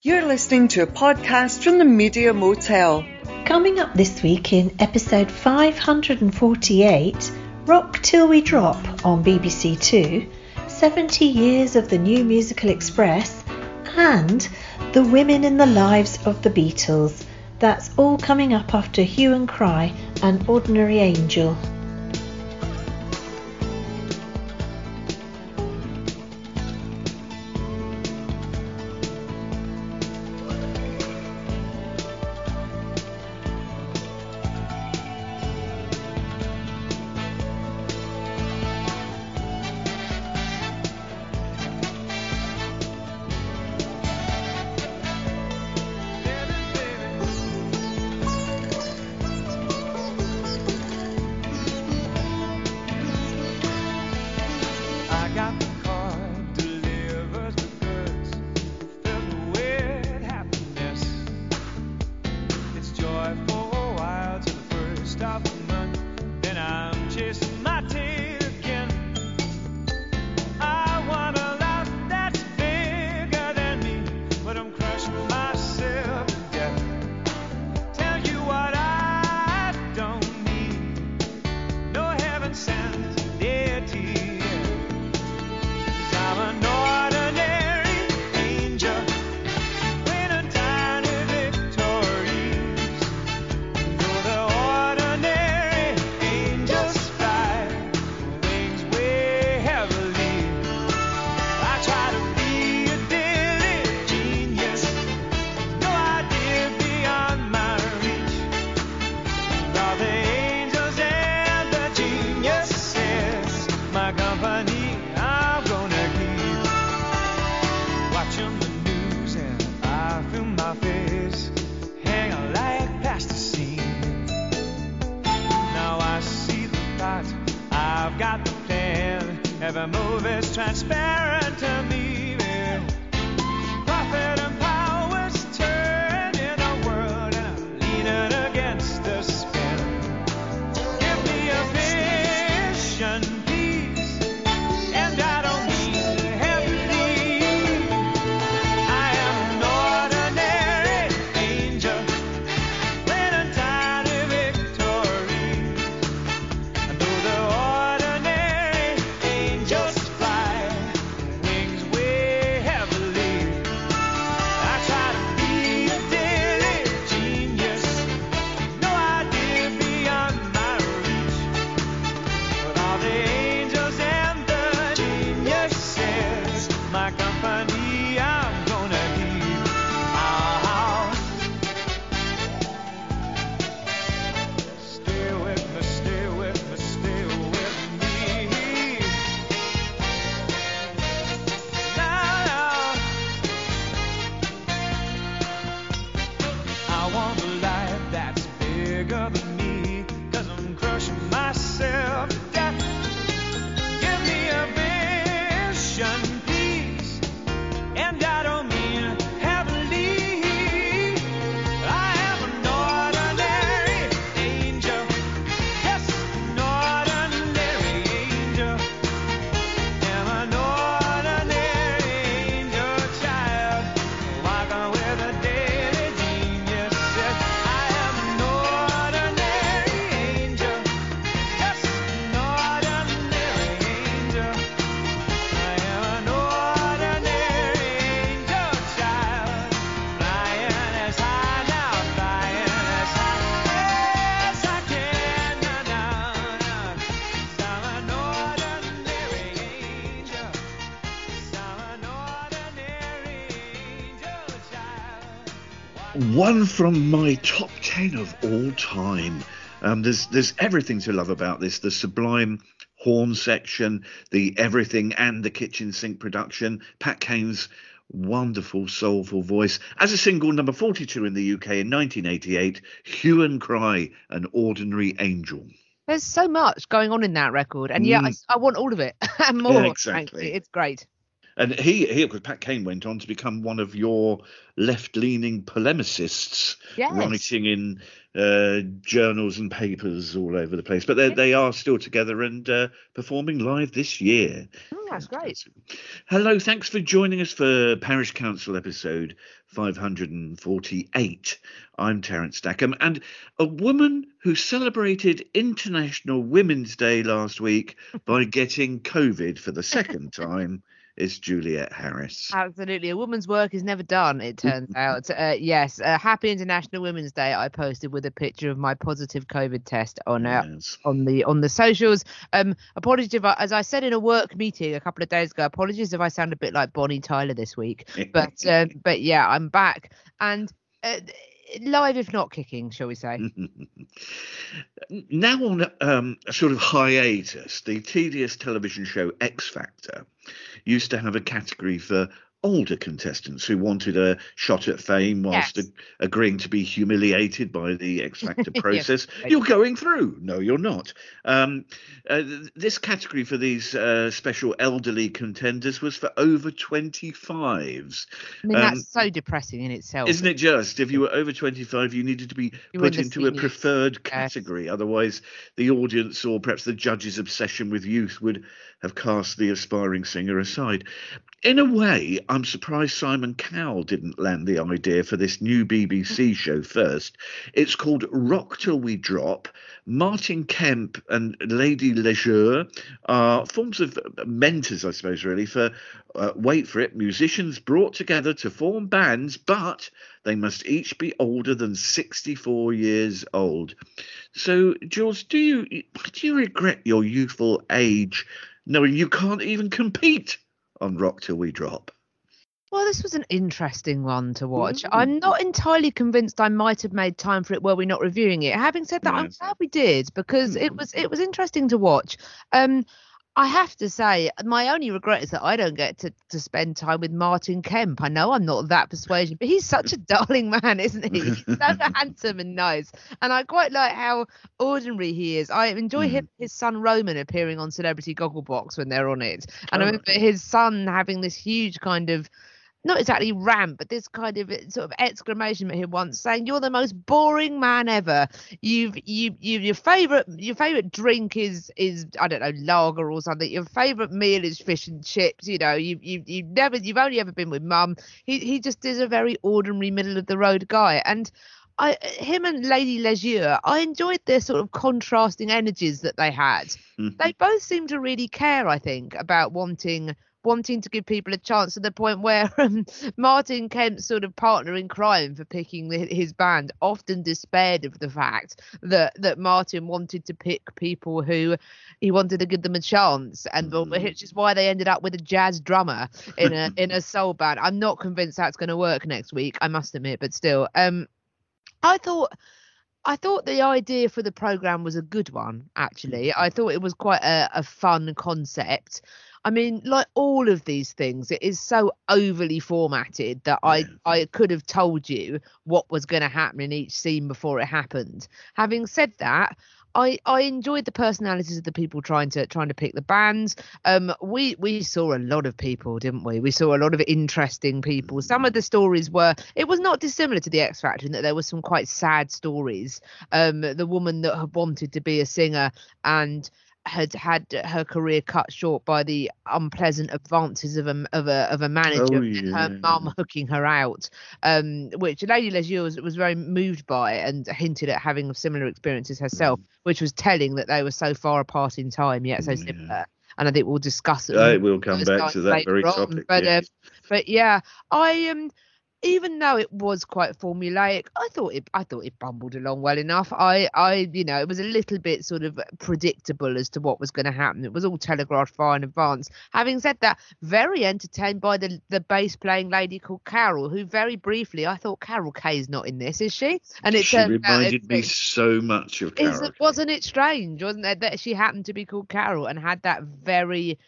You're listening to a podcast from the Media Motel. Coming up this week in episode 548, Rock Till We Drop on BBC Two, 70 years of the New Musical Express, and The Women in the Lives of the Beatles. That's all coming up after Hue and Cry and Ordinary Angel. one from my top 10 of all time. Um, there's there's everything to love about this. The sublime horn section, the everything, and the kitchen sink production. Pat Kane's wonderful, soulful voice. As a single, number 42 in the UK in 1988, Hue and Cry, An Ordinary Angel. There's so much going on in that record, and yeah, mm. I, I, want all of it and more. Yeah, exactly. Frankly. It's great. And he, he, because Pat Kane went on to become one of your left-leaning polemicists, Yes. writing in uh, journals and papers all over the place. But they, they are still together and uh, performing live this year. Oh, that's great. Hello, thanks for joining us for Parish Counsel episode 548. I'm Terence Stackham, and a woman who celebrated International Women's Day last week by getting COVID for the second time is Juliet Harris. Absolutely. A woman's work is never done, it turns out. Uh, yes. Uh, happy International Women's Day. I posted with a picture of my positive COVID test on uh, Yes. on the on the socials. Um, apologies if I, as I said in a work meeting a couple of days ago. Apologies if I sound a bit like Bonnie Tyler this week, but um, but yeah, I'm back and uh, live if not kicking, shall we say? now on um, a sort of hiatus, the tedious television show X Factor used to have a category for older contestants who wanted a shot at fame whilst Yes. ag- agreeing to be humiliated by the X Factor process. right. You're going through. No, you're not. Um, uh, th- this category for these uh, special elderly contenders was for over 25s. I mean, Um, that's so depressing in itself. Isn't it just? If you were over 25, you needed to be You put into a preferred Yes. category. Otherwise, the audience or perhaps the judge's obsession with youth would have cast the aspiring singer aside. In a way, I'm surprised Simon Cowell didn't land the idea for this new BBC show first. It's called Rock Till We Drop. Martin Kemp and Lady Leshurr are forms of mentors, I suppose, really, for, uh, wait for it, musicians brought together to form bands, but they must each be older than 64 years old. So, Jules, do you do you regret your youthful age, knowing you can't even compete on Rock Till We Drop? Well, this was an interesting one to watch. Mm. I'm not entirely convinced I might have made time for it were we not reviewing it. Having said that, I'm glad we did because it Mm. was it was interesting to watch. Um, I have to say, my only regret is that I don't get to, to spend time with Martin Kemp. I know I'm not that persuasive, but he's such a darling man, isn't he? He's so handsome and nice, and I quite like how ordinary he is. I enjoy mm. him, his son Roman appearing on Celebrity Gogglebox when they're on it, and I Oh, remember his son having this huge kind of not exactly rant, but this kind of uh, sort of exclamation at him once, saying, "You're the most boring man ever. You've you you your favorite your favorite drink is is I don't know lager or something. Your favorite meal is fish and chips. You know you you you've never you've only ever been with mum. He he just is a very ordinary middle of the road guy and." I, him and Lady Leshurr, I enjoyed their sort of contrasting energies that they had they both seem to really care i think about wanting wanting to give people a chance to the point where um, martin kemp's sort of partner in crime for picking the, his band often despaired of the fact that that martin wanted to pick people who he wanted to give them a chance and Mm. which is why they ended up with a jazz drummer in a in a soul band i'm not convinced that's going to work next week i must admit but still um i thought I thought the idea for the program was a good one. Actually, I thought it was quite a, a fun concept. I mean, like all of these things, it is so overly formatted that I I could have told you what was going to happen in each scene before it happened. Having said that. I, I enjoyed the personalities of the people trying to trying to pick the bands. Um, we we saw a lot of people, didn't we? We saw a lot of interesting people. Some of the stories were it was not dissimilar to the X Factor in that there were some quite sad stories. Um, the woman that had wanted to be a singer and had had her career cut short by the unpleasant advances of a of a of a manager Oh, and her yeah. mum hooking her out, um, which Lady Leshurr was, was very moved by and hinted at having similar experiences herself, which was telling that they were so far apart in time yet so Mm. Yeah. similar. And I think we'll discuss it. More will come back to that very on, topic. But yes. um, but yeah, I um even though it was quite formulaic, I thought it I thought it bumbled along well enough. I I you know it was a little bit sort of predictable as to what was going to happen. It was all telegraphed far in advance. Having said that, very entertained by the the bass playing lady called Carol, who very briefly I thought Carol Kaye's not in this, is she? And it she reminded me so much of Carol. it, wasn't it strange, wasn't it, that she happened to be called Carol and had that very,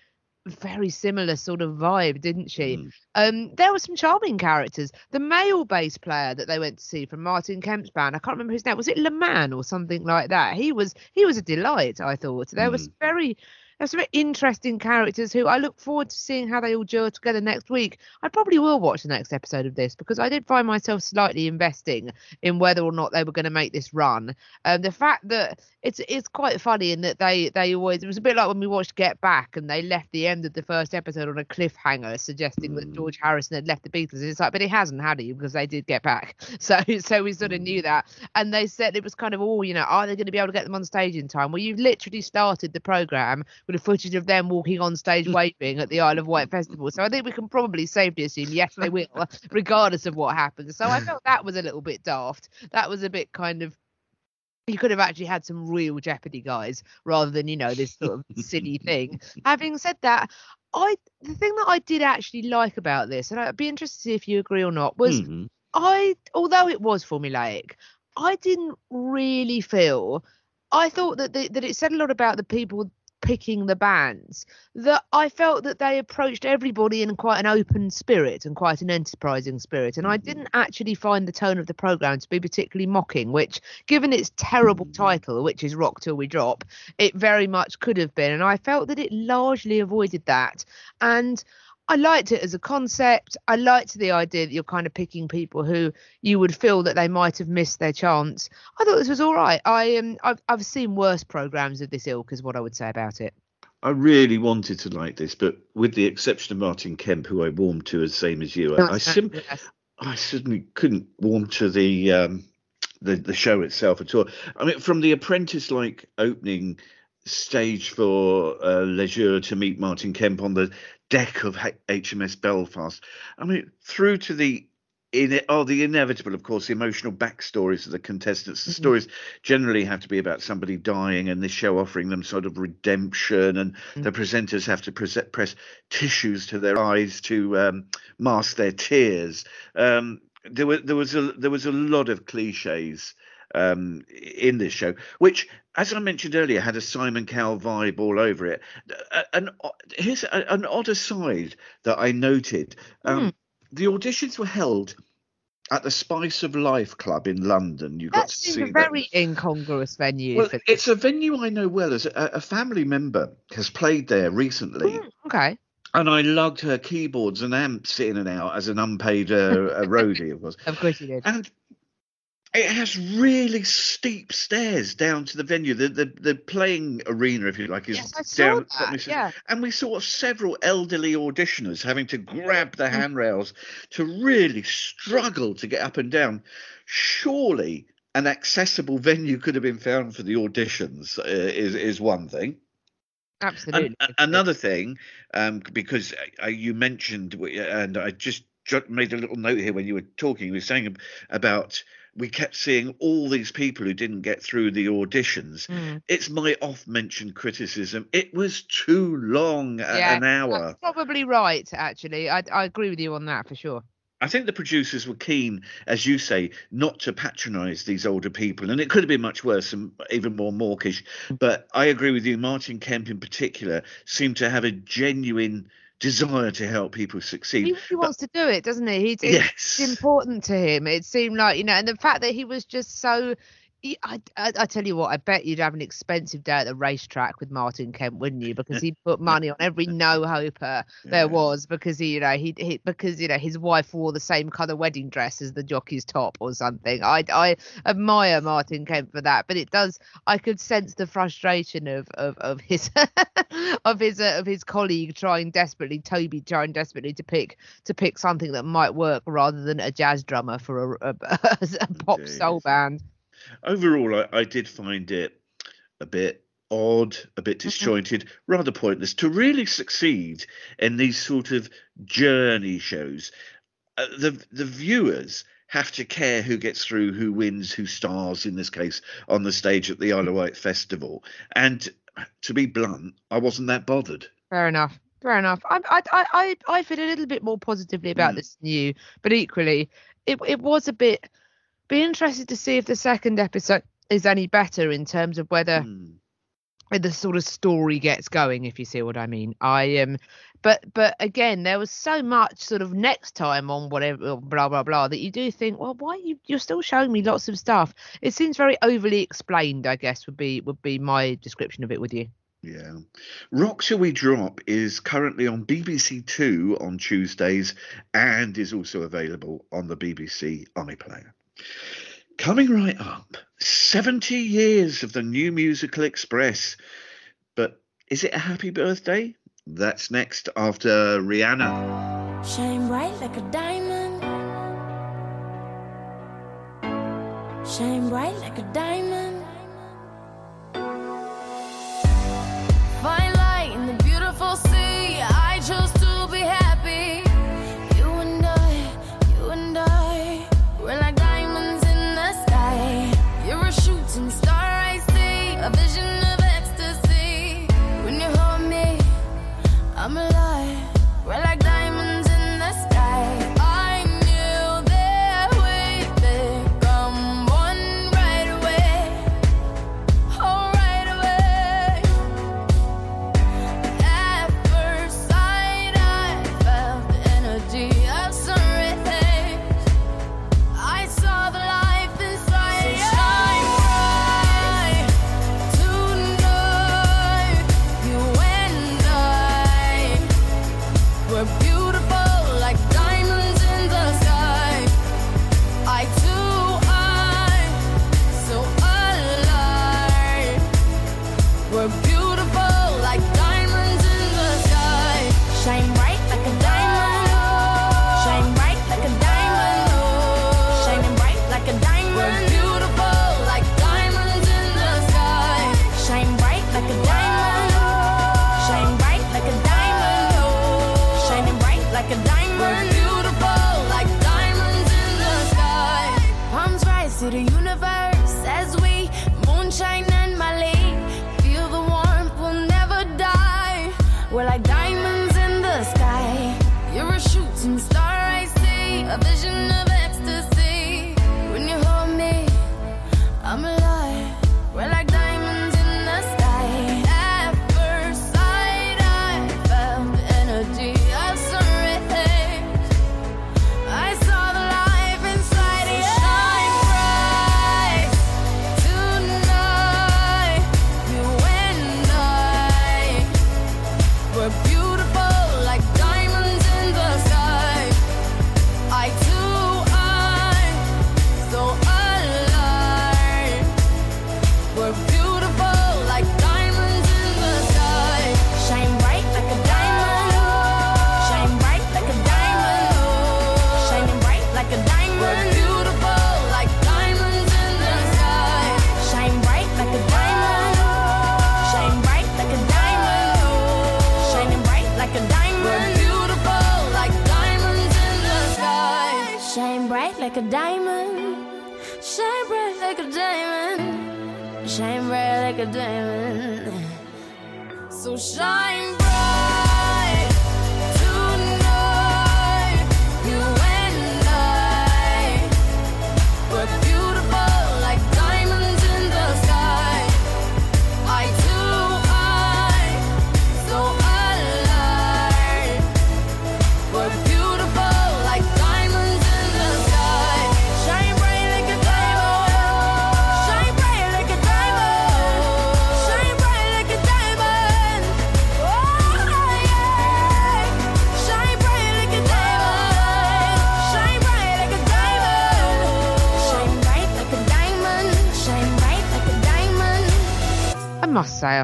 very similar sort of vibe, didn't she? Mm. Um, there were some charming characters. The male bass player that they went to see from Martin Kemp's band, I can't remember his name. Was it Le Man or something like that? He was he was a delight. I thought there was Mm. very There's some interesting characters who I look forward to seeing how they all gel together next week. I probably will watch the next episode of this because I did find myself slightly investing in whether or not they were going to make this run. Um, the fact that it's it's quite funny in that they they always it was a bit like when we watched Get Back and they left the end of the first episode on a cliffhanger, suggesting that George Harrison had left the Beatles. It's like, but he hasn't, had he? Because they did get back. So so we sort of knew that. And they said it was kind of all, you know, are they going to be able to get them on stage in time? Well, you've literally started the program with footage of them walking on stage waving at the Isle of Wight festival. So I think we can probably safely assume yes, they will, regardless of what happens. So I felt that was a little bit daft. That was a bit kind of you could have actually had some real Jeopardy guys rather than you know this sort of silly thing. Having said that, I the thing that I did actually like about this, and I'd be interested to see if you agree or not, was Mhm. I although it was formulaic, I didn't really feel. I thought that the, that it said a lot about the people picking the bands that I felt that they approached everybody in quite an open spirit and quite an enterprising spirit. And I mm. didn't actually find the tone of the program to be particularly mocking which given its terrible mm. title which is rock till we drop it very much could have been. And I felt that it largely avoided that. And I liked it as a concept. I liked the idea that you're kind of picking people who you would feel that they might have missed their chance. I thought this was all right. I um, I've I've seen worse programs of this ilk, is what I would say about it. I really wanted to like this, but with the exception of Martin Kemp, who I warmed to as same as you, I, I, sim- Yes. I certainly couldn't warm to the um, the the show itself at all. I mean, from the apprentice-like opening stage for uh, Leshurr to meet Martin Kemp on the deck of HMS Belfast. I mean, through to the in it, oh the inevitable, of course, the emotional backstories of the contestants. The stories generally have to be about somebody dying, and this show offering them sort of redemption, and the presenters have to prese- press tissues to their eyes to um, mask their tears. Um, there was there was a there was a lot of cliches um, in this show, which, as I mentioned earlier, had a Simon Cowell vibe all over it. An here's an odd aside that I noted: um, the auditions were held at the Spice of Life Club in London. You got to see a very incongruous venue. Well, it's a venue I know well. As a, a family member has played there recently, Mm, okay. and I lugged her keyboards and amps in and out as an unpaid uh, a roadie, of course. Of course you did. And it has really steep stairs down to the venue. The the, the playing arena, if you like, is Yes, I saw down. that, yeah. And we saw several elderly auditioners having to grab Mm. the handrails to really struggle to get up and down. Surely an accessible venue could have been found for the auditions. Uh, is is one thing. Absolutely. An- a- another thing, um, because uh, you mentioned, and I just made a little note here when you were talking, you were saying about we kept seeing all these people who didn't get through the auditions. Mm. It's my oft-mentioned criticism. It was too long yeah, an hour. Probably right, actually. I, I agree with you on that for sure. I think the producers were keen, as you say, not to patronise these older people, and it could have been much worse and even more mawkish. But I agree with you. Martin Kemp, in particular, seemed to have a genuine desire to help people succeed. He really wants to do it, doesn't he? He's, it's Yes. important to him. It seemed like, you know, and the fact that he was just so. I, I, I tell you what, I bet you'd have an expensive day at the racetrack with Martin Kemp, wouldn't you? Because he put money on every no hoper there was because he, you know, he, he because you know his wife wore the same colour wedding dress as the jockey's top or something. I, I admire Martin Kemp for that, but it does. I could sense the frustration of of, of his of his uh, of his colleague trying desperately, Toby trying desperately to pick to pick something that might work rather than a jazz drummer for a, a, a pop soul band. Overall, I, I did find it a bit odd, a bit disjointed, rather pointless. To really succeed in these sort of journey shows, uh, the the viewers have to care who gets through, who wins, who stars. In this case, on the stage at the Isle of Wight festival. And to be blunt, I wasn't that bothered. Fair enough. Fair enough. I I I I, feel a little bit more positively about Mm. this new, but equally, it it was a bit. Be interested to see if the second episode is any better in terms of whether Hmm. the sort of story gets going if you see what i mean i um but but again there was so much sort of next time on whatever blah blah blah that you do think well why you you're still showing me lots of stuff it seems very overly explained i guess would be would be my description of it with you Yeah. Rock Till We Drop is currently on BBC Two on Tuesdays and is also available on the BBC iPlayer. Coming right up, 70 years of the new musical express. But is it a happy birthday? That's next after Rihanna. Shine bright like a diamond. Shine bright like a diamond.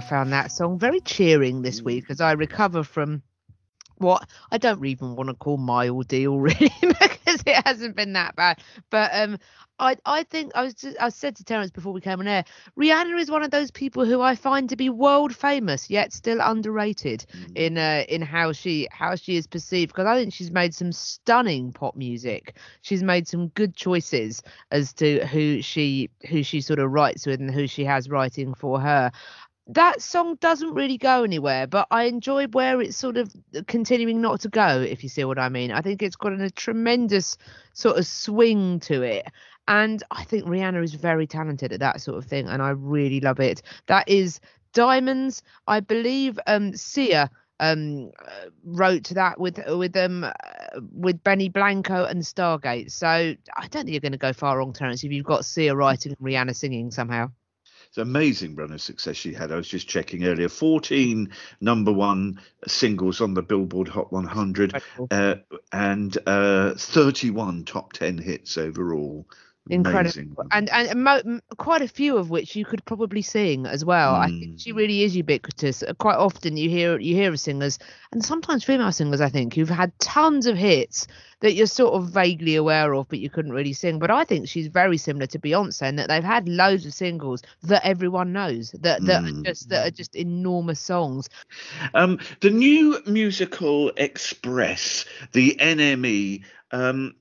Found that song very cheering this week as I recover from what I don't even want to call my ordeal, really, because it hasn't been that bad. But um, I I think I was just, I said to Terence before we came on air, Rihanna is one of those people who I find to be world famous yet still underrated in uh, in how she how she is perceived because I think she's made some stunning pop music. She's made some good choices as to who she who she sort of writes with and who she has writing for her that song doesn't really go anywhere, but I enjoy where it's sort of continuing not to go, if you see what I mean. I think it's got a tremendous sort of swing to it. And I think Rihanna is very talented at that sort of thing, and I really love it. That is Diamonds. I believe um Sia um uh, wrote that with with um uh, with Benny Blanco and Stargate. So I don't think you're going to go far wrong, Terence, if you've got Sia writing and Rihanna singing somehow. Amazing run of success she had. I was just checking earlier 14 number one singles on the Billboard Hot 100 uh, and uh, 31 top 10 hits overall. Amazing. incredible and and mo- quite a few of which you could probably sing as well i think she Mm. really is ubiquitous Uh, quite often you hear you hear of singers and sometimes female singers i think who've had tons of hits that you're sort of vaguely aware of but you couldn't really sing but i think she's very similar to beyonce in that they've had loads of singles that everyone knows that that are Mm. just that are just enormous songs Um, the new musical Express, the NME, um,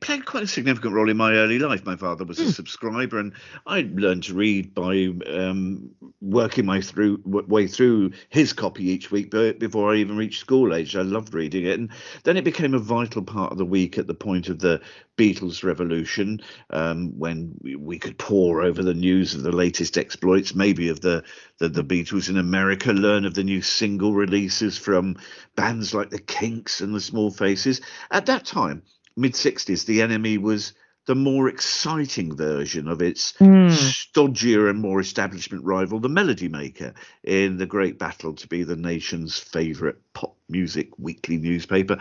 played quite a significant role in my early life. My father was a subscriber, and I learned to read by um, working my through way through his copy each week be- before I even reached school age. I loved reading it, and then it became a vital part of the week at the point of the Beatles revolution, um, when we, we could pore over the news of the latest exploits, maybe of the, the the Beatles in America, learn of the new single releases from bands like the Kinks and the Small Faces. At that time, mid '60s, the NME was the more exciting version of its hmm. stodgier and more establishment rival, the Melody Maker, in the great battle to be the nation's favourite pop music weekly newspaper.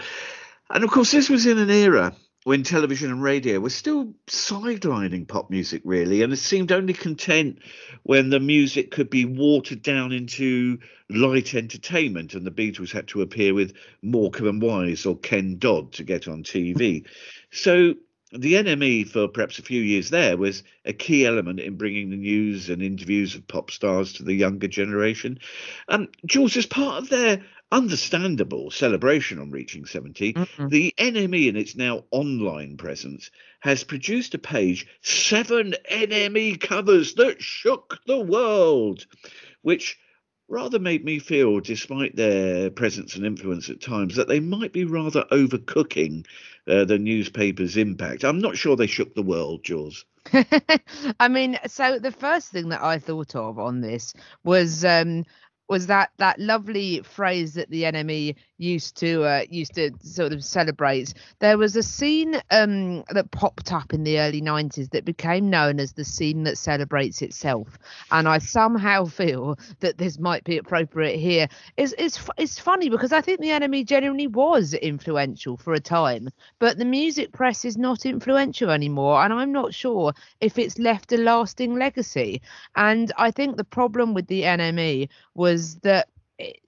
And of course, this was in an era when television and radio were still sidelining pop music, really, and it seemed only content when the music could be watered down into light entertainment, and the Beatles had to appear with Morecambe and Wise or Ken Dodd to get on TV. So the NME for perhaps a few years there was a key element in bringing the news and interviews of pop stars to the younger generation. Um, Jules, as part of their understandable celebration on reaching 70, the NME in its now online presence has produced a page, seven NME covers that shook the world, which rather made me feel, despite their presence and influence at times, that they might be rather overcooking uh, the newspaper's impact. I'm not sure they shook the world, Jules. I mean, so the first thing that I thought of on this was um was that that lovely phrase that the NME used to uh, used to sort of celebrate. There was a scene um that popped up in the early 90s that became known as the scene that celebrates itself, and I somehow feel that this might be appropriate here. It's it's it's funny because I think the NME genuinely was influential for a time, but the music press is not influential anymore, and I'm not sure if it's left a lasting legacy. And I think the problem with the NME was that it,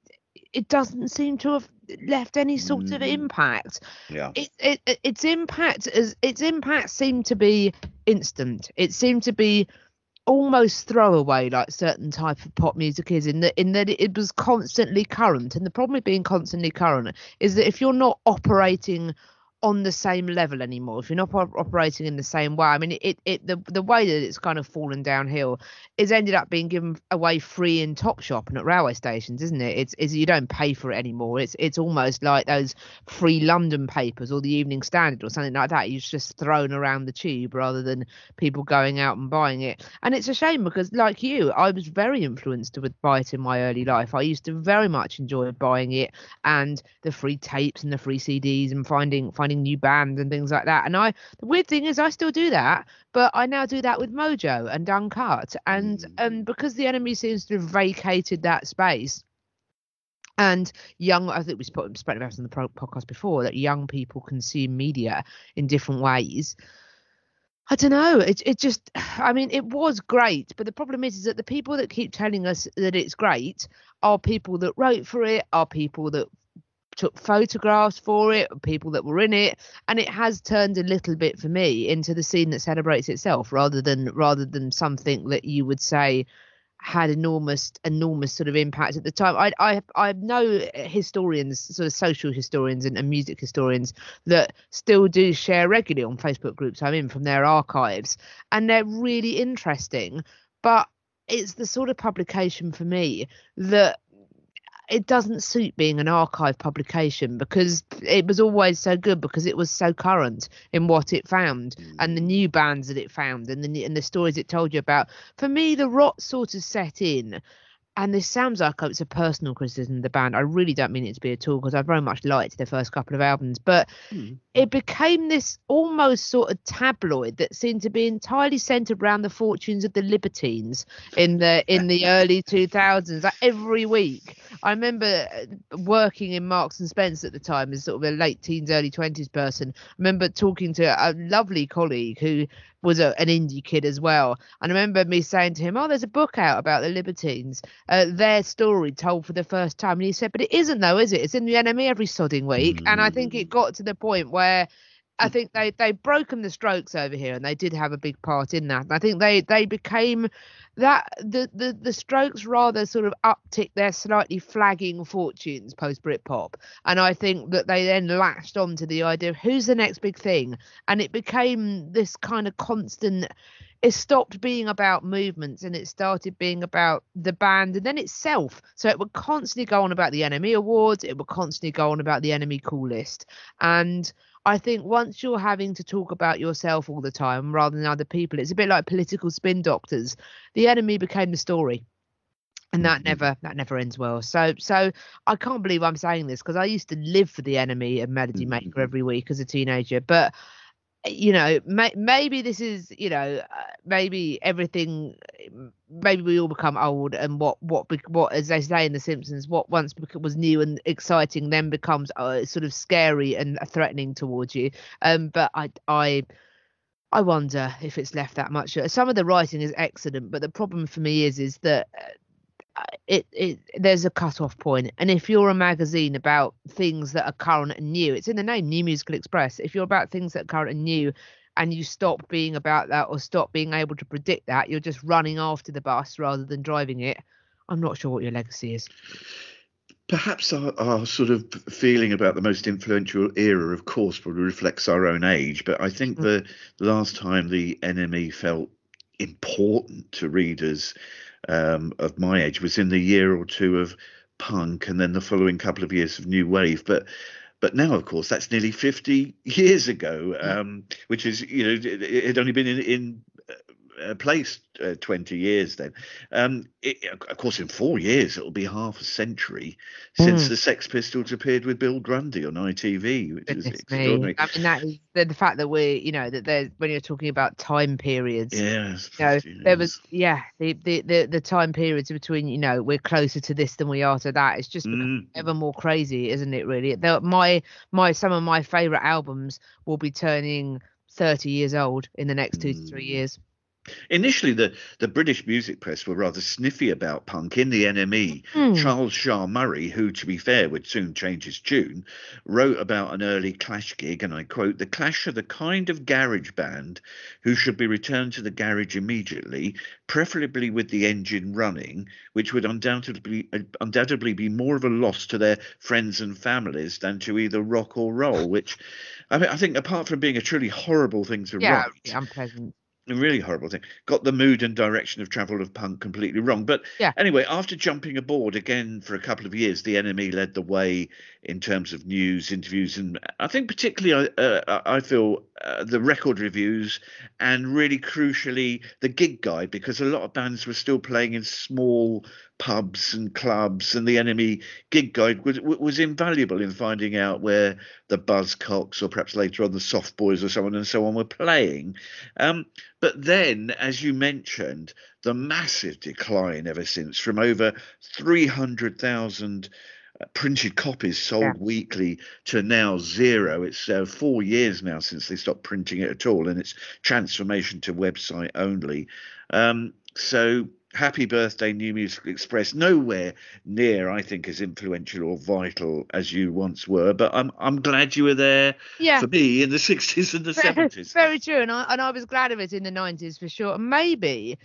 it doesn't seem to have left any sort of Mm. impact. Yeah. It, it, it- its impact as its impact seemed to be instant. It seemed to be almost throwaway like certain type of pop music is in that in that it was constantly current and the problem with being constantly current is that if you're not operating on the same level anymore. If you're not op- operating in the same way i mean it, it the, the way that it's kind of fallen downhill is ended up being given away free in Topshop and at railway stations isn't it? It's, it's you don't pay for it anymore. It's it's almost like those free london papers or the evening standard or something like that. It's just thrown around the tube rather than people going out and buying it. And it's a shame because like you i was very influenced with by it in my early life. I used to very much enjoy buying it and the free tapes and the free cds and finding finding new bands and things like that. And i the weird thing is i still do that but i now do that with mojo and uncut and um because the NME seems to have vacated that space and young i think we spoke spoke about this on the pro- podcast before that young people consume media in different ways. I don't know. It it just I mean it was great, but the problem is is that the people that keep telling us that it's great are people that wrote for it, are people that took photographs for it, people that were in it, and it has turned a little bit for me into the scene that celebrates itself rather than rather than something that you would say had enormous enormous sort of impact at the time. I I I know historians, sort of social historians and, and music historians that still do share regularly on Facebook groups I'm in from their archives, and they're really interesting. But it's the sort of publication for me that it doesn't suit being an archive publication because it was always so good because it was so current in what it found and the mm. new bands that it found and the and the stories it told you about. For me, the rot sort of set in and this sounds like it's a personal criticism of the band. I really don't mean it to be at all because I very much liked their first couple of albums, but it became this almost sort of tabloid that seemed to be entirely centered around the fortunes of the libertines in the in the early 2000s. Like every week, I remember uh, working in Marks and Spencer at the time as sort of a late teens, early 20s person. I remember talking to a lovely colleague who was a, an indie kid as well. And I remember me saying to him, "Oh, there's a book out about the Libertines, uh, their story told for the first time." And he said, "But it isn't though, is it? It's in the NME every sodding week." And I think it got to the point where. I think they they've broken the strokes over here, and they did have a big part in that. I think they they became that the the the Strokes rather sort of uptick their slightly flagging fortunes post Britpop, and I think that they then latched on to the idea of who's the next big thing, and it became this kind of constant. It stopped being about movements and it started being about the band and then itself. So it would constantly go on about the NME Awards. It would constantly go on about the NME Cool List, and I think once you're having to talk about yourself all the time rather than other people, it's a bit like political spin doctors. The NME became the story. And that mm-hmm. never that never ends well. So so I can't believe I'm saying this because I used to live for the NME of Melody Maker mm-hmm. every week as a teenager. But you know, may, maybe this is you know uh, maybe everything. Maybe we all become old, and what what what as they say in The Simpsons, what once was new and exciting then becomes uh, sort of scary and threatening towards you. Um, but I I. I wonder if it's left that much. Some of the writing is excellent, but the problem for me is is that uh, it it there's a cut-off point. And if you're a magazine about things that are current and new it's in the name new musical express. If you're about things that are current and new and you stop being about that or stop being able to predict that you're just running after the bus rather than driving it. I'm not sure what your legacy is. Perhaps our, our sort of feeling about the most influential era, of course, probably reflects our own age. But I think mm. the last time the NME felt important to readers um, of my age was in the year or two of punk, and then the following couple of years of new wave. But but now, of course, that's nearly 50 years ago, um, which is, you know, it, it had only been in, in place uh, 20 years then. Um, it, of course, in four years, it'll be half a century since the Sex Pistols appeared with Bill Grundy on ITV, which is Goodness me. extraordinary. i mean that is the, the fact that we're you know that there's when you're talking about time periods Yes. you know, there was yeah the, the the the time periods between you know we're closer to this than we are to that it's just Mm. ever more crazy isn't it really the, my my some of my favorite albums will be turning 30 years old in the next two to three Mm. years Initially, the, the British music press were rather sniffy about punk. In the NME, Hmm. Charles Shaar Murray, who, to be fair, would soon change his tune, wrote about an early Clash gig, and I quote, The Clash are the kind of garage band who should be returned to the garage immediately, preferably with the engine running, which would undoubtedly, undoubtedly be more of a loss to their friends and families than to either rock or roll, which I, mean, I think, apart from being a truly horrible thing to yeah write, unpleasant really horrible thing. Got the mood and direction of travel of punk completely wrong. But Yeah. anyway, after jumping aboard again for a couple of years, the NME led the way in terms of news, interviews, and I think particularly uh, I I feel uh, the record reviews and really crucially the gig guide because a lot of bands were still playing in small pubs and clubs, and the NME gig guide was was invaluable in finding out where the Buzzcocks or perhaps later on the Soft Boys or so on and so on were playing. Um, but then, as you mentioned, the massive decline ever since from over 300,000 uh, printed copies sold Yeah. weekly to now zero. It's uh, four years now since they stopped printing it at all, and its transformation to website only. Um, so. Happy birthday, New Music Express. Nowhere near, I think, as influential or vital as you once were. But I'm I'm glad you were there yeah for me in the 60s and the 70s. Very true, and I and I was glad of it in the nineties for sure. And maybe,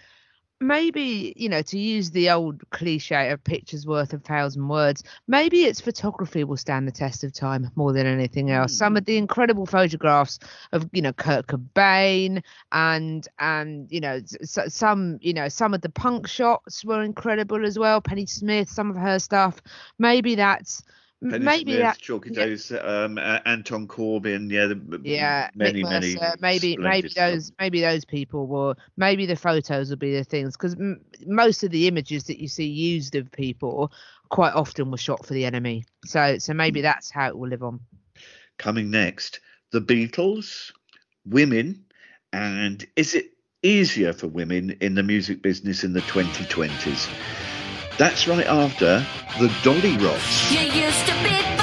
maybe you know, to use the old cliche of pictures worth a thousand words, maybe its photography will stand the test of time more than anything else. Some hmm. of the incredible photographs of you know Kurt Cobain and and you know some you know some of the punk shots were incredible as well. Pennie Smith, some of her stuff. Maybe that's Pennie maybe Smith, that- Chalkie yeah. Days, um, uh, Anton Corbijn, yeah, the, yeah many, Mick many. Maybe maybe those maybe those people will maybe the photos will be the things because m- most of the images that you see used of people quite often were shot for the NME so so maybe Hmm. that's how it will live on Coming next, the Beatles, women, and is it easier for women in the music business in the 2020s? That's right after the Dollyrots.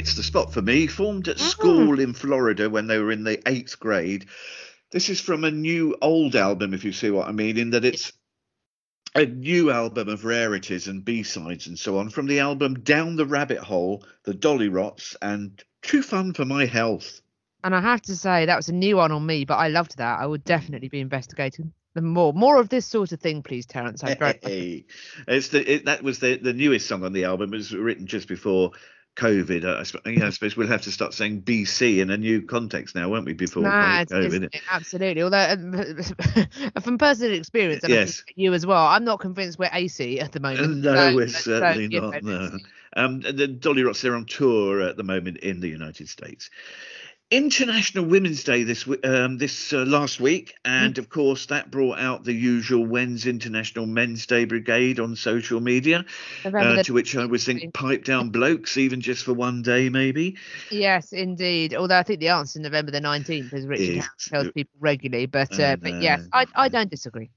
Hits the spot for me. Formed at mm-hmm. school in Florida when they were in the eighth grade. This is from a new old album, if you see what I mean, in that it's a new album of rarities and B-sides and so on from the album Down the Rabbit Hole, The Dollyrots, and Too Fun for My Health. and i have to say that was a new one on me but i loved that i would definitely be investigating them more more of this sort of thing please terence very Hey, it's the it, that was the the newest song on the album. It was written just before COVID. I, sp- yeah, I suppose we'll have to start saying BC in a new context now, won't we? Before it's, COVID. it's- absolutely. Although, um, from personal experience, and Yes. you as well, I'm not convinced we're AC at the moment. No, So- we're so, certainly know, not. No. Um, the Dollyrots they're on tour at the moment in the United States. International Women's Day this um, this uh, last week, and of course that brought out the usual When's International Men's Day Brigade on social media, uh, to which I would think pipe down blokes even just for one day maybe. Yes, indeed. Although I think the answer is November the 19th, as Richard tells people regularly. But uh, but yes. I, I don't disagree.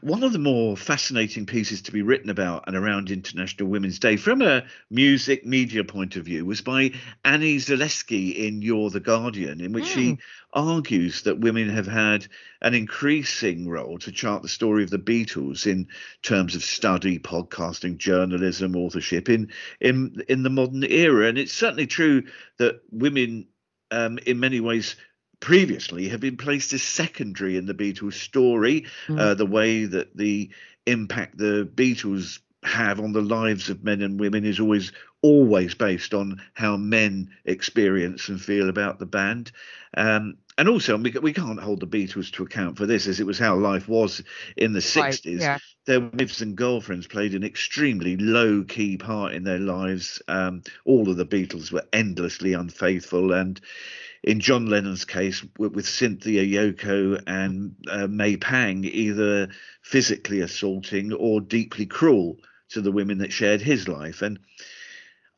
One of the more fascinating pieces to be written about and around International Women's Day from a music media point of view was by Annie Zaleski in You're the Guardian, in which she argues that women have had an increasing role to chart the story of the Beatles in terms of study, podcasting, journalism, authorship in in in the modern era. And it's certainly true that women um, in many ways previously have been placed as secondary in the Beatles story, Mm. uh, the way that the impact the Beatles have on the lives of men and women is always always based on how men experience and feel about the band. Um, and also, we, we can't hold the Beatles to account for this, as it was how life was in the 60s Right, yeah. their wives and girlfriends played an extremely low key part in their lives. Um, all of the Beatles were endlessly unfaithful, and in John Lennon's case, with, with Cynthia Yoko and uh, May Pang, either physically assaulting or deeply cruel to the women that shared his life. And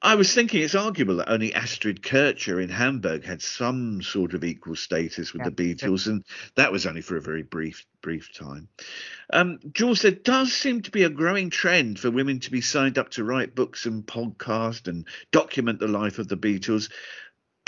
I was thinking it's arguable that only Astrid Kirchherr in Hamburg had some sort of equal status with Yeah, the Beatles, and that was only for a very brief brief time. Um, Jules, there does seem to be a growing trend for women to be signed up to write books and podcast and document the life of the Beatles.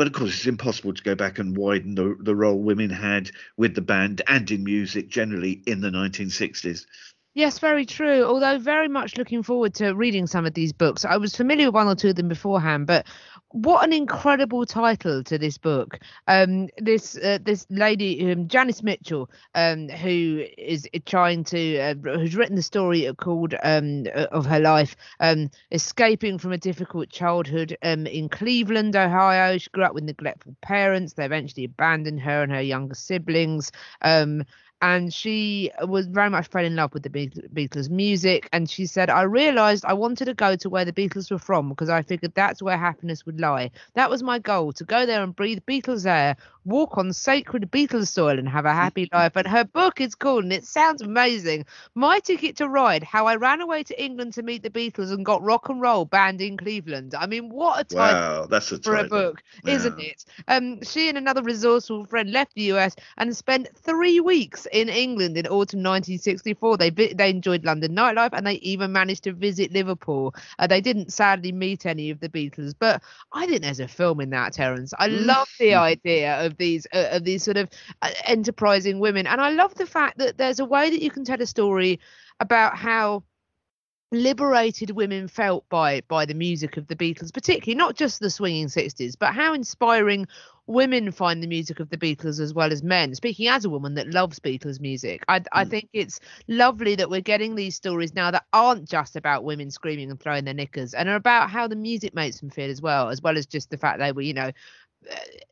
But of course, it's impossible to go back and widen the, the role women had with the band and in music generally in the 1960s. Yes, very true. Although very much looking forward to reading some of these books. I was familiar with one or two of them beforehand, but what an incredible title to this book. Um, this uh, this lady, um, Janice Mitchell, um, who is trying to, uh, who's written the story called um, uh, of her life, um, escaping from a difficult childhood um, in Cleveland, Ohio. She grew up with neglectful parents. They eventually abandoned her and her younger siblings. Um, and she was very much fell in love with the Beatles music. And she said, I realized I wanted to go to where the Beatles were from because I figured that's where happiness would lie. That was my goal to go there and breathe Beatles air, walk on sacred Beatles soil, and have a happy life. And her book is called, and it sounds amazing My Ticket to Ride How I Ran Away to England to Meet the Beatles and Got Rock and Roll Banned in Cleveland. I mean, what a title Wow, that's a for a title. book, isn't it? Um, she and another resourceful friend left the US and spent three weeks in England in autumn 1964. They they enjoyed London nightlife and they even managed to visit Liverpool. Uh, they didn't sadly meet any of the Beatles, but I think there's a film in that, Terence. I love the idea of these uh, of these sort of uh, enterprising women, and I love the fact that there's a way that you can tell a story about how liberated women felt by by the music of the Beatles, particularly not just the swinging 60s, but how inspiring women find the music of the Beatles as well as men. Speaking as a woman that loves Beatles music, I I think it's lovely that we're getting these stories now that aren't just about women screaming and throwing their knickers and are about how the music makes them feel as well, as well as just the fact they were, you know,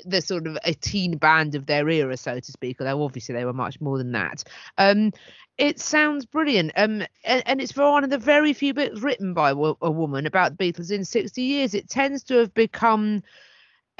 the sort of a teen band of their era, so to speak, although obviously they were much more than that. Um, it sounds brilliant. Um, and, and it's for one of the very few books written by wo- a woman about the Beatles in 60 years. It tends to have become.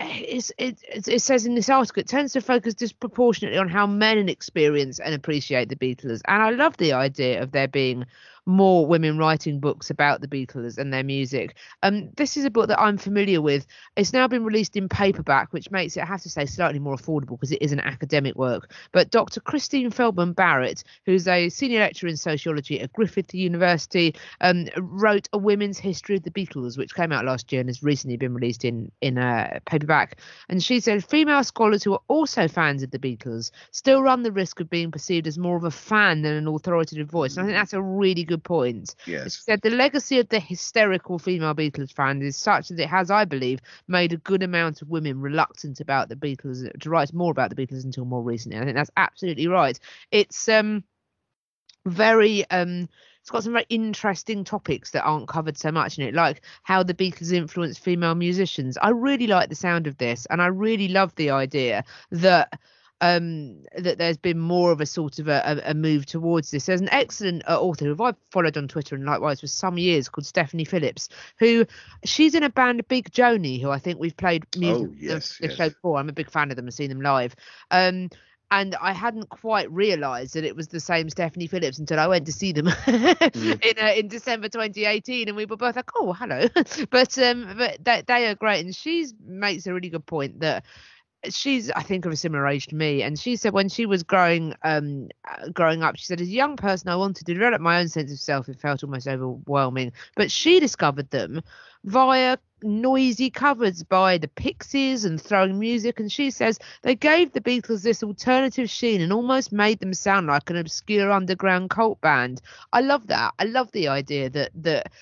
It, it says in this article, it tends to focus disproportionately on how men experience and appreciate the Beatles. And I love the idea of there being more women writing books about the Beatles and their music. Um, this is a book that I'm familiar with. It's now been released in paperback, which makes it, I have to say, slightly more affordable because it is an academic work. But Dr. Christine Feldman Barrett, who's a senior lecturer in sociology at Griffith University, um, wrote A Women's History of the Beatles, which came out last year and has recently been released in, in uh, paperback. And she said female scholars who are also fans of the Beatles still run the risk of being perceived as more of a fan than an authoritative voice. And I think that's a really good point. She Yes. said the legacy of the hysterical female Beatles fan is such that it has, I believe, made a good amount of women reluctant about the Beatles to write more about the Beatles until more recently. I think that's absolutely right. It's um very um it's got some very interesting topics that aren't covered so much in it, like how the Beatles influenced female musicians. I really like the sound of this, and I really love the idea that um that there's been more of a sort of a, a, a move towards this. There's an excellent uh, author who i've followed on twitter and likewise for some years called stephanie phillips who she's in a band Big Joanie who i think we've played music Oh, yes, the yes. show before. I'm a big fan of them. And seen them live. Um and I hadn't quite realised that it was the same Stephanie Phillips until I went to see them in uh, in December 2018, and we were both like, "Oh, hello," but um, but they, they are great, and she makes a really good point that she's I think of a similar age to me, and she said when she was growing um uh, growing up, she said as a young person I wanted to develop my own sense of self. It felt almost overwhelming, but she discovered them via noisy covers by the Pixies and Throwing Muses, and she says they gave the Beatles this alternative sheen and almost made them sound like an obscure underground cult band. I love that. I love the idea that that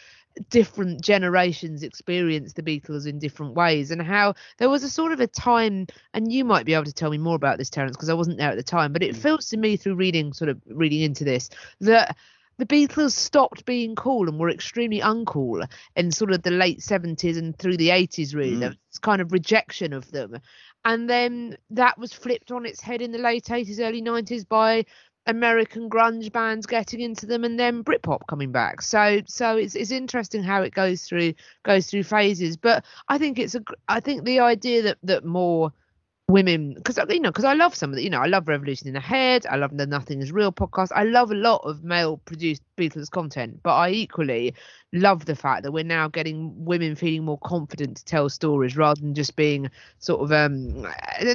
different generations experience the Beatles in different ways, and how there was a sort of a time, and you might be able to tell me more about this, Terence, because I wasn't there at the time, but it mm. feels to me through reading, sort of reading into this, that the Beatles stopped being cool and were extremely uncool in sort of the late 70s and through the 80s, really. There mm. was kind of rejection of them. And then that was flipped on its head in the late 80s, early 90s by American grunge bands getting into them and then Britpop coming back. So so it's it's interesting how it goes through goes through phases. But I think it's a I think the idea that that more women because you know because I love some of the you know I love Revolution in the Head I love the Nothing Is Real podcast I love a lot of male produced Beatles content but I equally love the fact that we're now getting women feeling more confident to tell stories rather than just being sort of um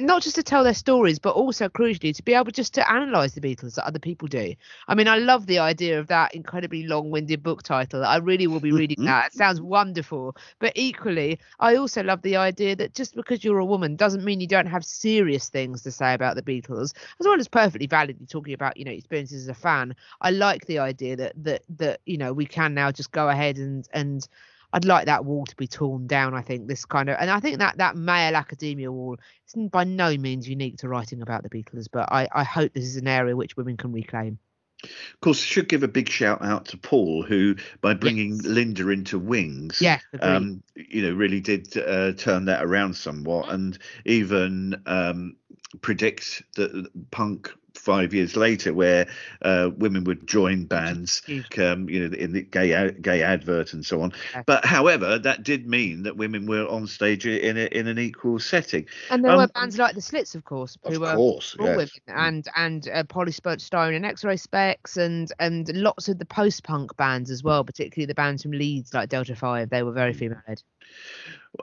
not just to tell their stories but also crucially to be able just to analyze the Beatles that other people do. I mean I love the idea of that incredibly long-winded book title I really will be reading that. It sounds wonderful but equally I also love the idea that just because you're a woman doesn't mean you don't have serious things to say about the Beatles as well as perfectly validly talking about you know experiences as a fan I like the idea that that that you know we can now just go ahead and and I'd like that wall to be torn down. I think this kind of, and I think that that male academia wall is by no means unique to writing about the Beatles, but I, I hope this is an area which women can reclaim. Of course, I should give a big shout out to Paul, who, by bringing Yes. Linda into Wings, Yeah, um, you know, really did uh, turn that around somewhat, and even um, predict that punk five years later, where uh, women would join bands, um, you know, in the gay Gaye Advert and so on. But however, that did mean that women were on stage in a, in an equal setting. And there were Um, bands like the Slits, of course, Of who were course, all yes. women, and and uh, Stone and X-Ray Spex, and and lots of the post-punk bands as well, particularly the bands from Leeds like Delta Five. They were very female-led.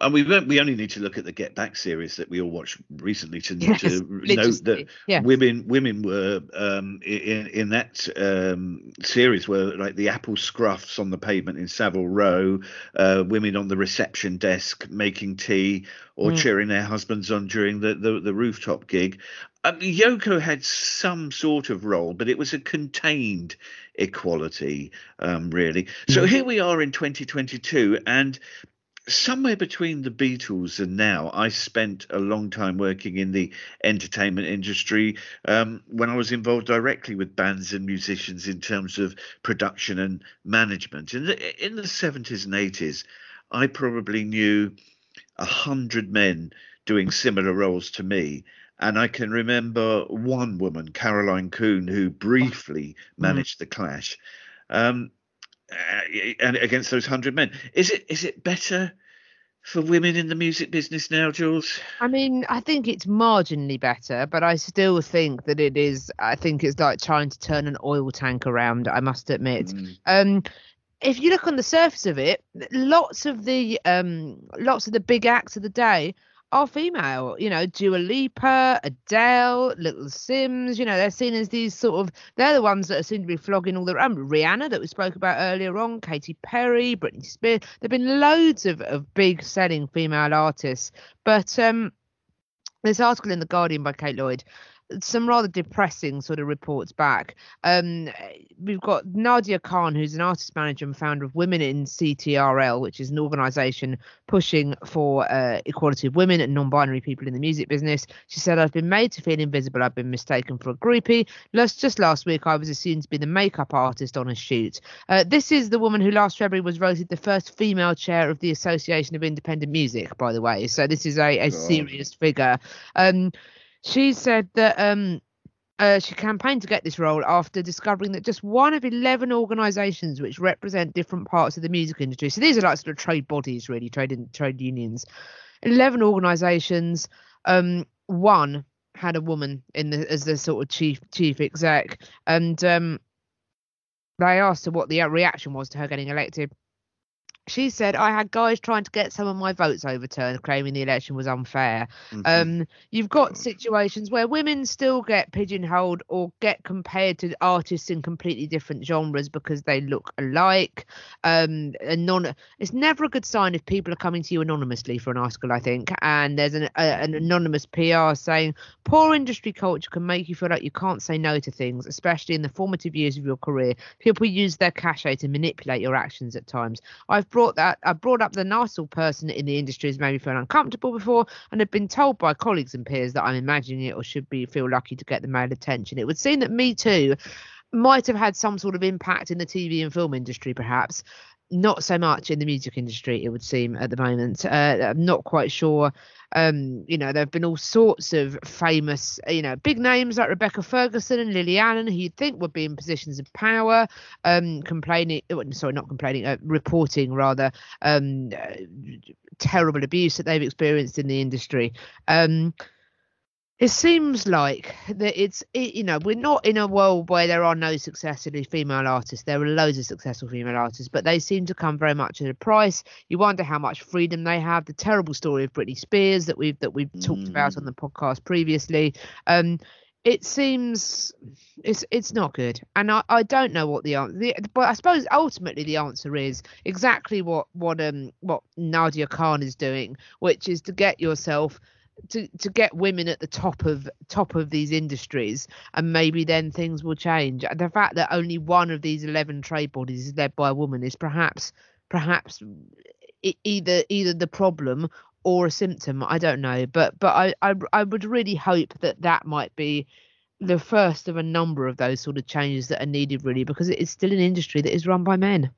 And we we only need to look at the Get Back series that we all watched recently to, Yes, to note religiously, that yeah. women women were um, in in that um, series were like the apple scruffs on the pavement in Savile Row, uh, women on the reception desk making tea or Mm. cheering their husbands on during the the, the rooftop gig. Um, Yoko had some sort of role, but it was a contained equality, um, really. So here we are in 2022, and somewhere between the Beatles and now, I spent a long time working in the entertainment industry um, when I was involved directly with bands and musicians in terms of production and management. In the in the seventies and eighties, I probably knew a hundred men doing similar roles to me. And I can remember one woman, Caroline Coon, who briefly managed the Clash. Um, and against those hundred men. Is it is it better for women in the music business now, Jules? I mean, I think it's marginally better, but I still think that it is. I think it's like trying to turn an oil tank around. I must admit. Mm. Um, if you look on the surface of it, lots of the um, lots of the big acts of the day are female. You know, Dua Lipa, Adele, Little Simz. You know, they're seen as these sort of. They're the ones that seem to be flogging all the. Um, Rihanna that we spoke about earlier on, Katy Perry, Britney Spears. There've been loads of of big selling female artists, but um, this article in the Guardian by Kate Lloyd some rather depressing sort of reports back. Um, we've got Nadia Khan, who's an artist manager and founder of Women in CTRL, which is an organisation pushing for uh, equality of women and non-binary people in the music business. She said, "I've been made to feel invisible. I've been mistaken for a groupie. Just last week, I was assumed to be the makeup artist on a shoot. Uh, this is the woman who last February was voted the first female chair of the Association of Independent Music, by the way. So this is a, a serious figure." Um, she said that um, uh, she campaigned to get this role after discovering that just one of 11 organisations which represent different parts of the music industry, so these are like sort of trade bodies, really, trade, in, trade unions, 11 organisations, um, one had a woman in the as the sort of chief chief exec, and um, they asked her what the reaction was to her getting elected She said, I had guys trying to get some of my votes overturned, claiming the election was unfair. Mhm. Um, you've got situations where women still get pigeonholed or get compared to artists in completely different genres because they look alike. Um, anon- it's never a good sign if people are coming to you anonymously for an article, I think. And there's an, a, an anonymous PR saying, poor industry culture can make you feel like you can't say no to things, especially in the formative years of your career. People use their cachet to manipulate your actions at times. I've brought that I brought up the nasal person in the industry has made me feel uncomfortable before and have been told by colleagues and peers that I'm imagining it or should be feel lucky to get the male attention. It would seem that Me Too might have had some sort of impact in the TV and film industry, perhaps. Not so much in the music industry, it would seem at the moment. Uh, I'm not quite sure. Um, you know, there have been all sorts of famous, you know, big names like Rebecca Ferguson and Lily Allen, who you'd think would be in positions of power, um, complaining, sorry, not complaining, uh, reporting rather, um, uh, terrible abuse that they've experienced in the industry. Um, it seems like that it's it, you know we're not in a world where there are no successfully female artists. There are loads of successful female artists but they seem to come very much at a price. You wonder how much freedom they have. The terrible story of Britney Spears that we've that we've talked about on the podcast previously. Um it seems it's it's not good. And i i don't know what the answer but i suppose ultimately the answer is exactly what what um what nadia khan is doing which is to get yourself to to get women at the top of top of these industries and maybe then things will change. The fact that only one of these 11 trade bodies is led by a woman is perhaps perhaps either either the problem or a symptom. I don't know. But but i i, I would really hope that that might be the first of a number of those sort of changes that are needed really because it is still an industry that is run by men.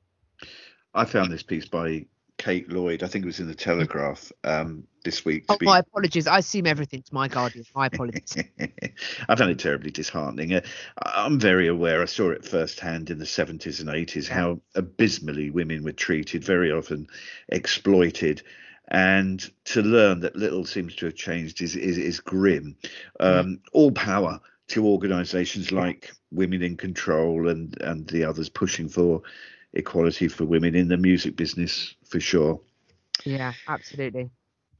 I found this piece by Kate Lloyd. I think it was in the Telegraph um, this week. oh be- my apologies i assume everything's my guardian my apologies I found it terribly disheartening. Uh, I'm very aware. I saw it firsthand in the 70s and 80s Yeah. how abysmally women were treated, very often exploited. And to learn that little seems to have changed is is, is grim. Um, All power to organisations like Women in CTRL and and the others pushing for equality for women in the music business for sure. yeah absolutely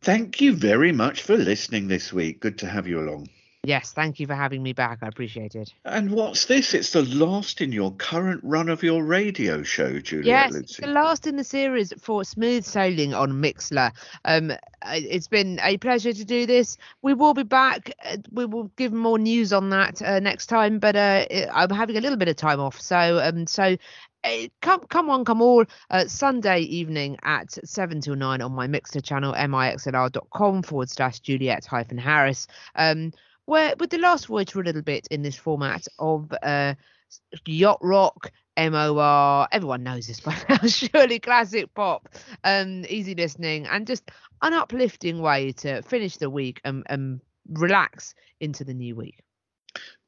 Thank you very much for listening this week. Good to have you along. yes thank you for having me back i appreciate it And what's this? It's the last in your current run of your radio show, Juliet Yes, it's Lucy. the last in the series for Smooth Sailing on Mixlr. Um, it's been a pleasure to do this. We will be back. uh, We will give more news on that uh, next time. But uh, I'm having a little bit of time off, so um, so. Uh, Come, come on, come all. Uh, Sunday evening at seven till nine on my Mixlr channel, mixlr.com forward slash Juliet hyphen Harris. Um, where with the last voyage for a little bit in this format of uh, yacht rock, MOR, everyone knows this by now, surely classic pop, um, easy listening, and just an uplifting way to finish the week and, and relax into the new week.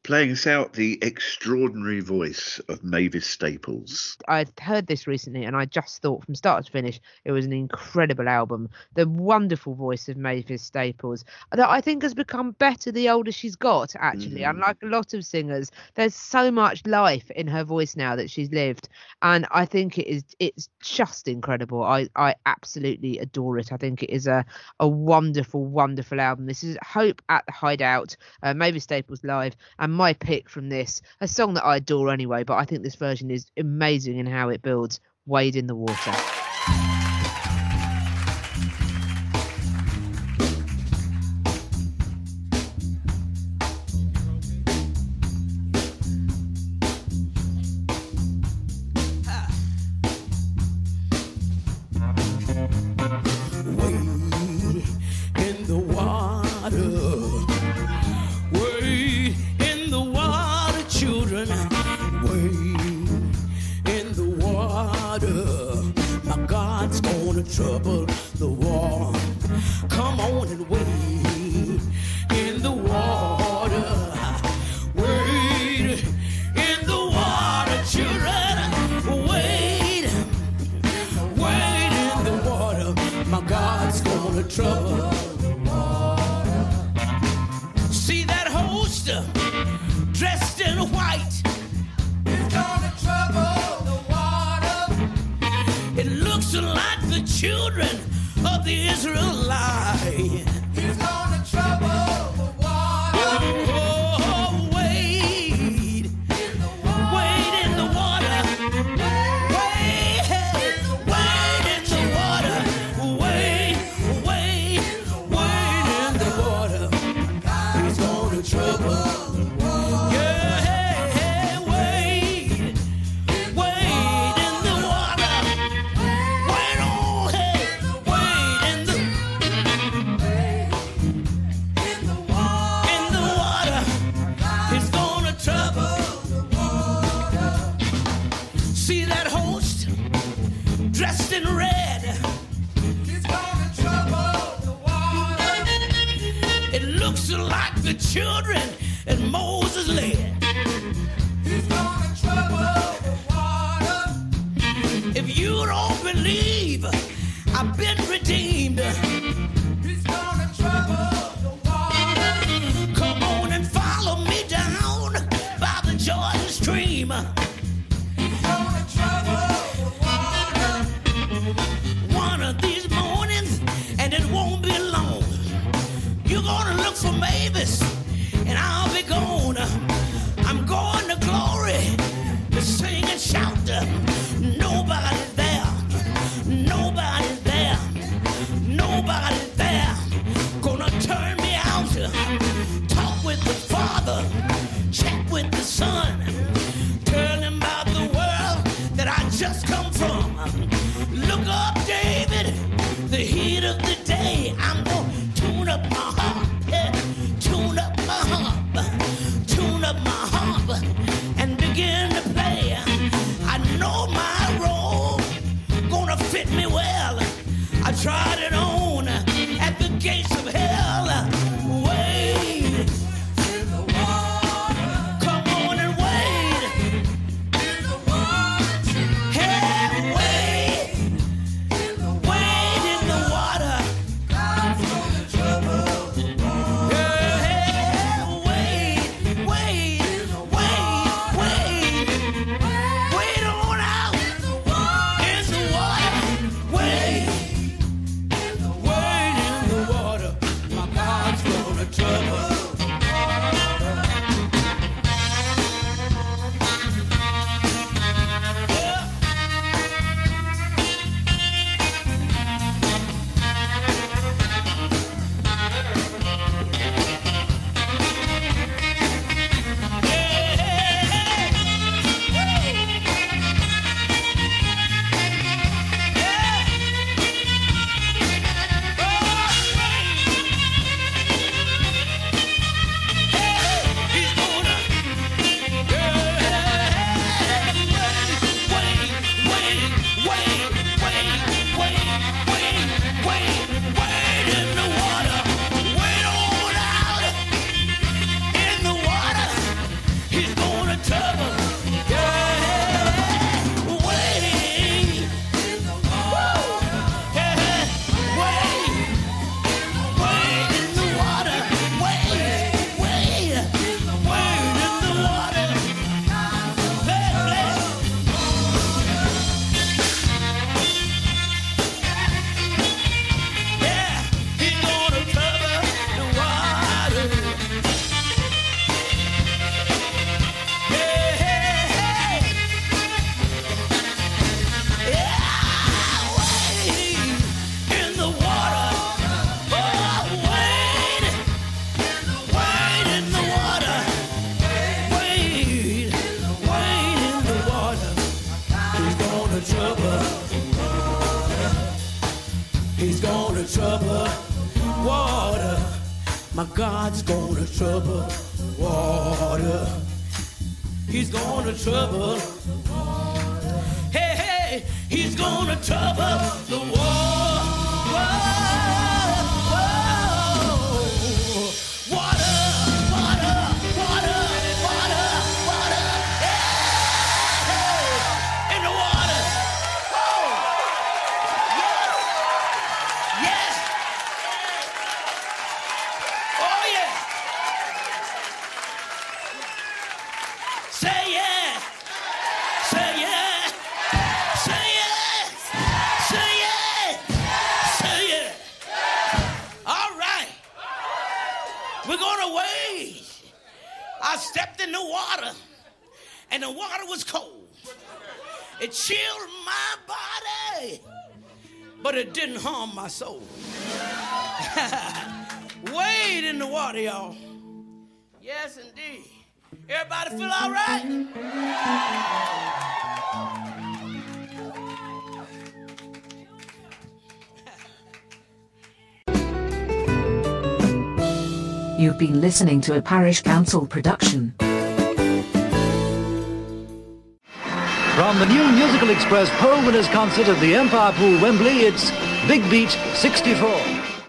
Playing us out, the extraordinary voice of Mavis Staples. I heard this recently and I just thought from start to finish it was an incredible album. The wonderful voice of Mavis Staples that I think has become better the older she's got, actually. Mm. Unlike a lot of singers, there's so much life in her voice now that she's lived. And I think it is it's just incredible. I, I absolutely adore it. I think it is a, a wonderful, wonderful album. This is Hope at the Hideout, uh, Mavis Staples live, and my pick from this, a song that I adore anyway, but I think this version is amazing in how it builds Wade in the Water. dressed in red. He's gonna trouble the water. It looks like the children and Moses led. He's gonna trouble the water. If you don't believe, I've been redeemed. water. My God's gonna trouble water. He's gonna trouble. Hey, hey, he's gonna trouble the water. But it didn't harm my soul. Wade in the water, y'all. Yes, indeed. Everybody feel all right? You've been listening to a Parish Counsel production. From the new Musical Express Poll Winners Concert at the Empire Pool, Wembley, it's Big Beat 64.